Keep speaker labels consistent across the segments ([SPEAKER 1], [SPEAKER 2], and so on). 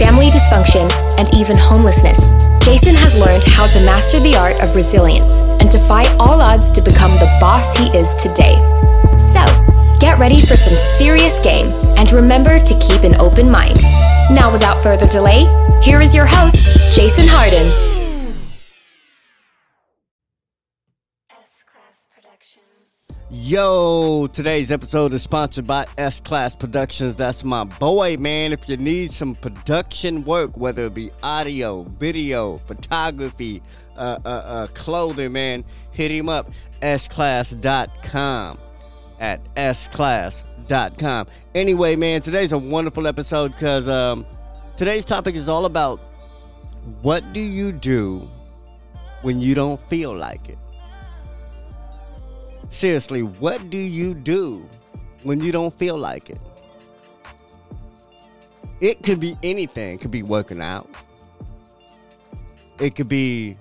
[SPEAKER 1] family dysfunction, and even homelessness, Jason has learned how to master the art of resilience and defy all odds to become the boss he is today. So, get ready for some serious game and remember to keep an open mind. Now, without further delay, here is your host, Jason Hardin.
[SPEAKER 2] Yo, today's episode is sponsored by S Class Productions. That's my boy, man. If you need some production work, whether it be audio, video, photography, uh, uh, uh, clothing, man, hit him up. sclass.com at sclass.com. Anyway, man, today's a wonderful episode because um, today's topic is all about what do you do when you don't feel like it? Seriously, what do you do when you don't feel like it? It could be anything. It could be working out. It could be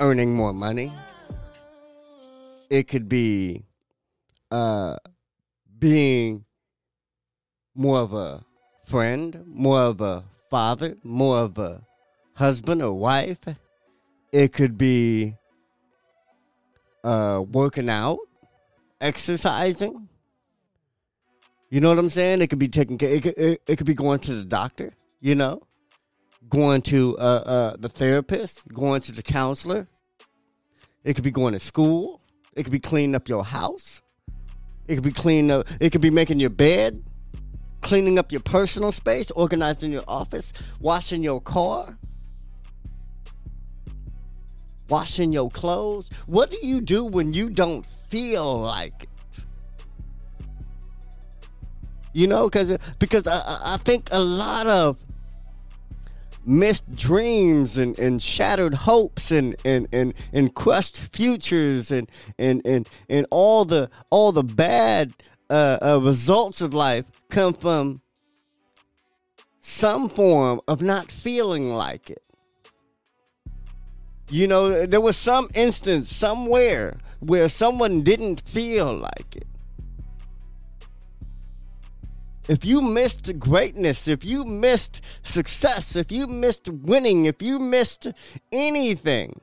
[SPEAKER 2] earning more money. It could be uh, being more of a friend, more of a father, more of a husband or wife. It could be uh, working out, exercising. You know what I'm saying? It could be taking care. It could, it, it could be going to the doctor. You know, going to uh, uh, the therapist, going to the counselor. It could be going to school. It could be cleaning up your house. It could be cleaning up. It could be making your bed, cleaning up your personal space, organizing your office, washing your car washing your clothes? What do you do when you don't feel like it? You know, because because I, I think a lot of missed dreams and, and shattered hopes and, and, and, and crushed futures and, and, and, and all the all the bad uh, uh, results of life come from some form of not feeling like it. You know, there was some instance somewhere where someone didn't feel like it. If you missed greatness, if you missed success, if you missed winning, if you missed anything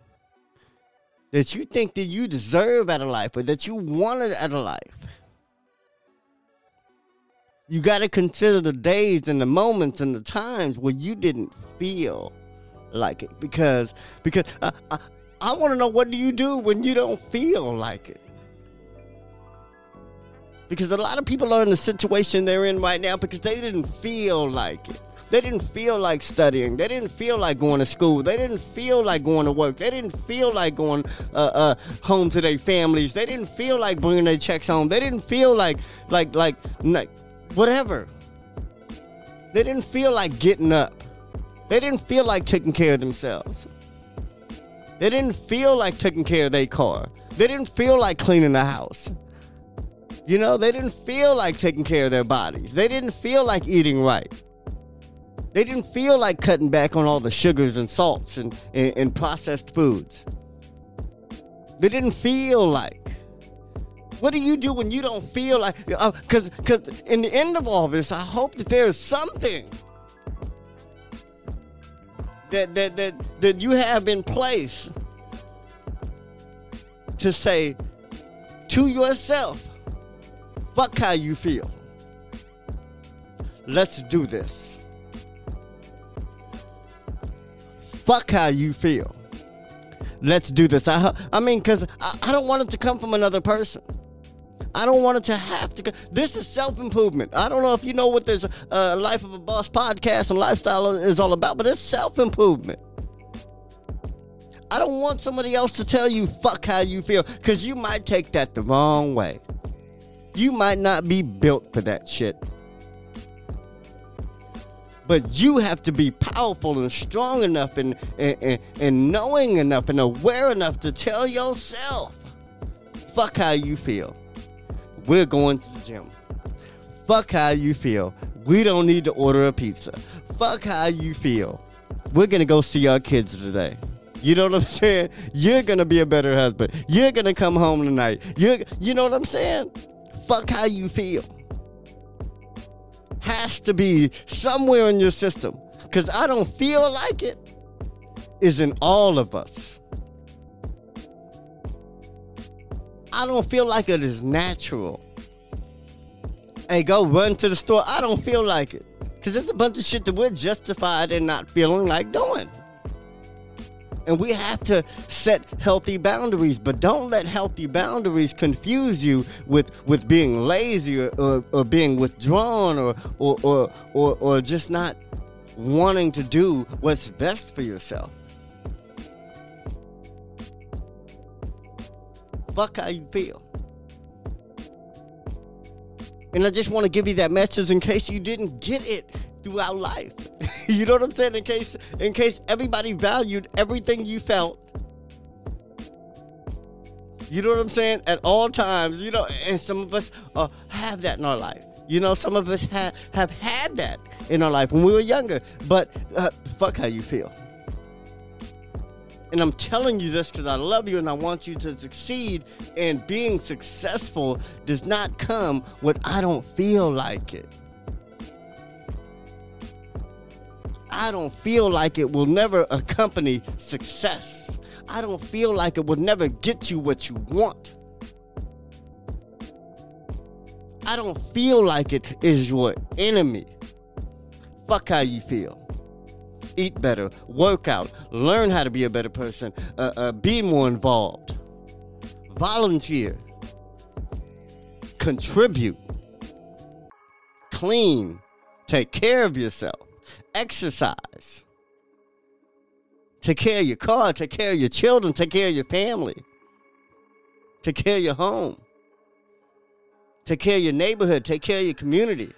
[SPEAKER 2] that you think that you deserve out of life or that you wanted out of life, you got to consider the days and the moments and the times where you didn't feel like it because because I, I, I want to know what do you do when you don't feel like it. Because a lot of people are in the situation they're in right now because they didn't feel like it. They didn't feel like studying. They didn't feel like going to school. They didn't feel like going to work. They didn't feel like going uh, uh, home to their families. They didn't feel like bringing their checks home. They didn't feel like like like, like whatever. They didn't feel like getting up. They didn't feel like taking care of themselves. They didn't feel like taking care of their car. They didn't feel like cleaning the house. You know, they didn't feel like taking care of their bodies. They didn't feel like eating right. They didn't feel like cutting back on all the sugars and salts and, and, and processed foods. They didn't feel like. What do you do when you don't feel like? Because uh, because in the end of all this, I hope that there is something that that that, that you have in place to say to yourself, fuck how you feel. Let's do this. Fuck how you feel. Let's do this. I, I mean, because I, I don't want it to come from another person. I don't want it to have to. Go. This is self improvement. I don't know if you know what this uh, Life of a Boss podcast and lifestyle is all about, but it's self improvement. I don't want somebody else to tell you fuck how you feel because you might take that the wrong way. You might not be built for that shit. But you have to be powerful and strong enough and, and, and, and knowing enough and aware enough to tell yourself Fuck how you feel. We're going to the gym. Fuck how you feel. We don't need to order a pizza. Fuck how you feel. We're gonna go see our kids today. You know what I'm saying? You're gonna be a better husband. You're gonna come home tonight. You you know what I'm saying? Fuck how you feel. Has to be somewhere in your system. Cause I don't feel like it is in all of us. I don't feel like it is natural. Hey, go run to the store. I don't feel like it. Because there's a bunch of shit that we're justified in not feeling like doing. And we have to set healthy boundaries, but don't let healthy boundaries confuse you with, with being lazy or, or, or being withdrawn or, or, or, or, or just not wanting to do what's best for yourself. Fuck how you feel. And I just want to give you that message in case you didn't get it throughout life. you know what I'm saying? In case in case everybody valued everything you felt. You know what I'm saying? At all times, you know, and some of us uh, have that in our life. You know, some of us have have had that in our life when we were younger. But uh, fuck how you feel. And I'm telling you this because I love you and I want you to succeed. And being successful does not come when I don't feel like it. I don't feel like it will never accompany success. I don't feel like it will never get you what you want. I don't feel like it is your enemy. Fuck how you feel eat better, work out, learn how to be a better person, uh, uh, be more involved, volunteer, contribute, clean, take care of yourself, exercise, take care of your car, take care of your children, take care of your family, take care of your home, take care of your neighborhood, take care of your community.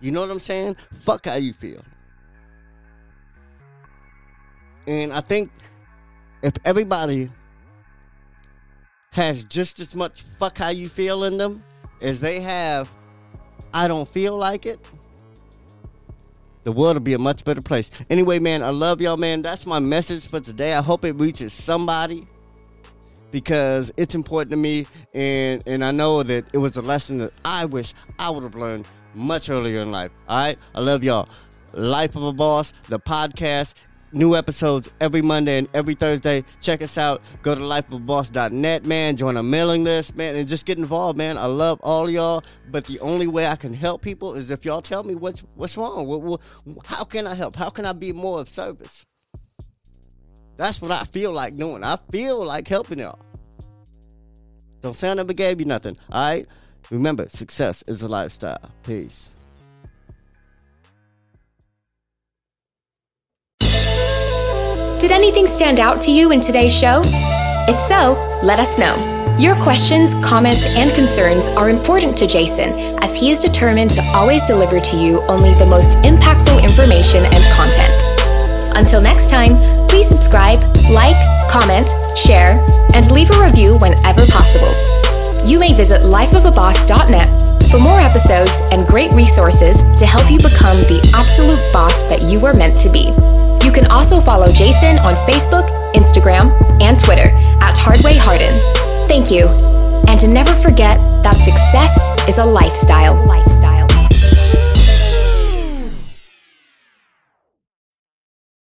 [SPEAKER 2] You know what I'm saying? Fuck how you feel. And I think if everybody has just as much fuck how you feel in them as they have I don't feel like it, the world will be a much better place. Anyway, man, I love y'all, man. That's my message for today. I hope it reaches somebody because it's important to me and and I know that it was a lesson that I wish I would have learned much earlier in life. All right. I love y'all. Life of a Boss, the podcast. New episodes every Monday and every Thursday. Check us out. Go to lifeofaboss.net, man. Join a mailing list, man, and just get involved, man. I love all y'all, but the only way I can help people is if y'all tell me what's what's wrong. What, what, how can I help? How can I be more of service? That's what I feel like doing. I feel like helping y'all. Don't say I never gave you nothing. All right. Remember, success is a lifestyle. Peace.
[SPEAKER 1] Did anything stand out to you in today's show? If so, let us know. Your questions, comments, and concerns are important to Jason as he is determined to always deliver to you only the most impactful information and content. Until next time, please subscribe, like, comment, share, and leave a review whenever possible you may visit lifeofaboss.net for more episodes and great resources to help you become the absolute boss that you were meant to be. You can also follow Jason on Facebook, Instagram, and Twitter at Hardway Hardin. Thank you. And to never forget that success is a lifestyle. lifestyle.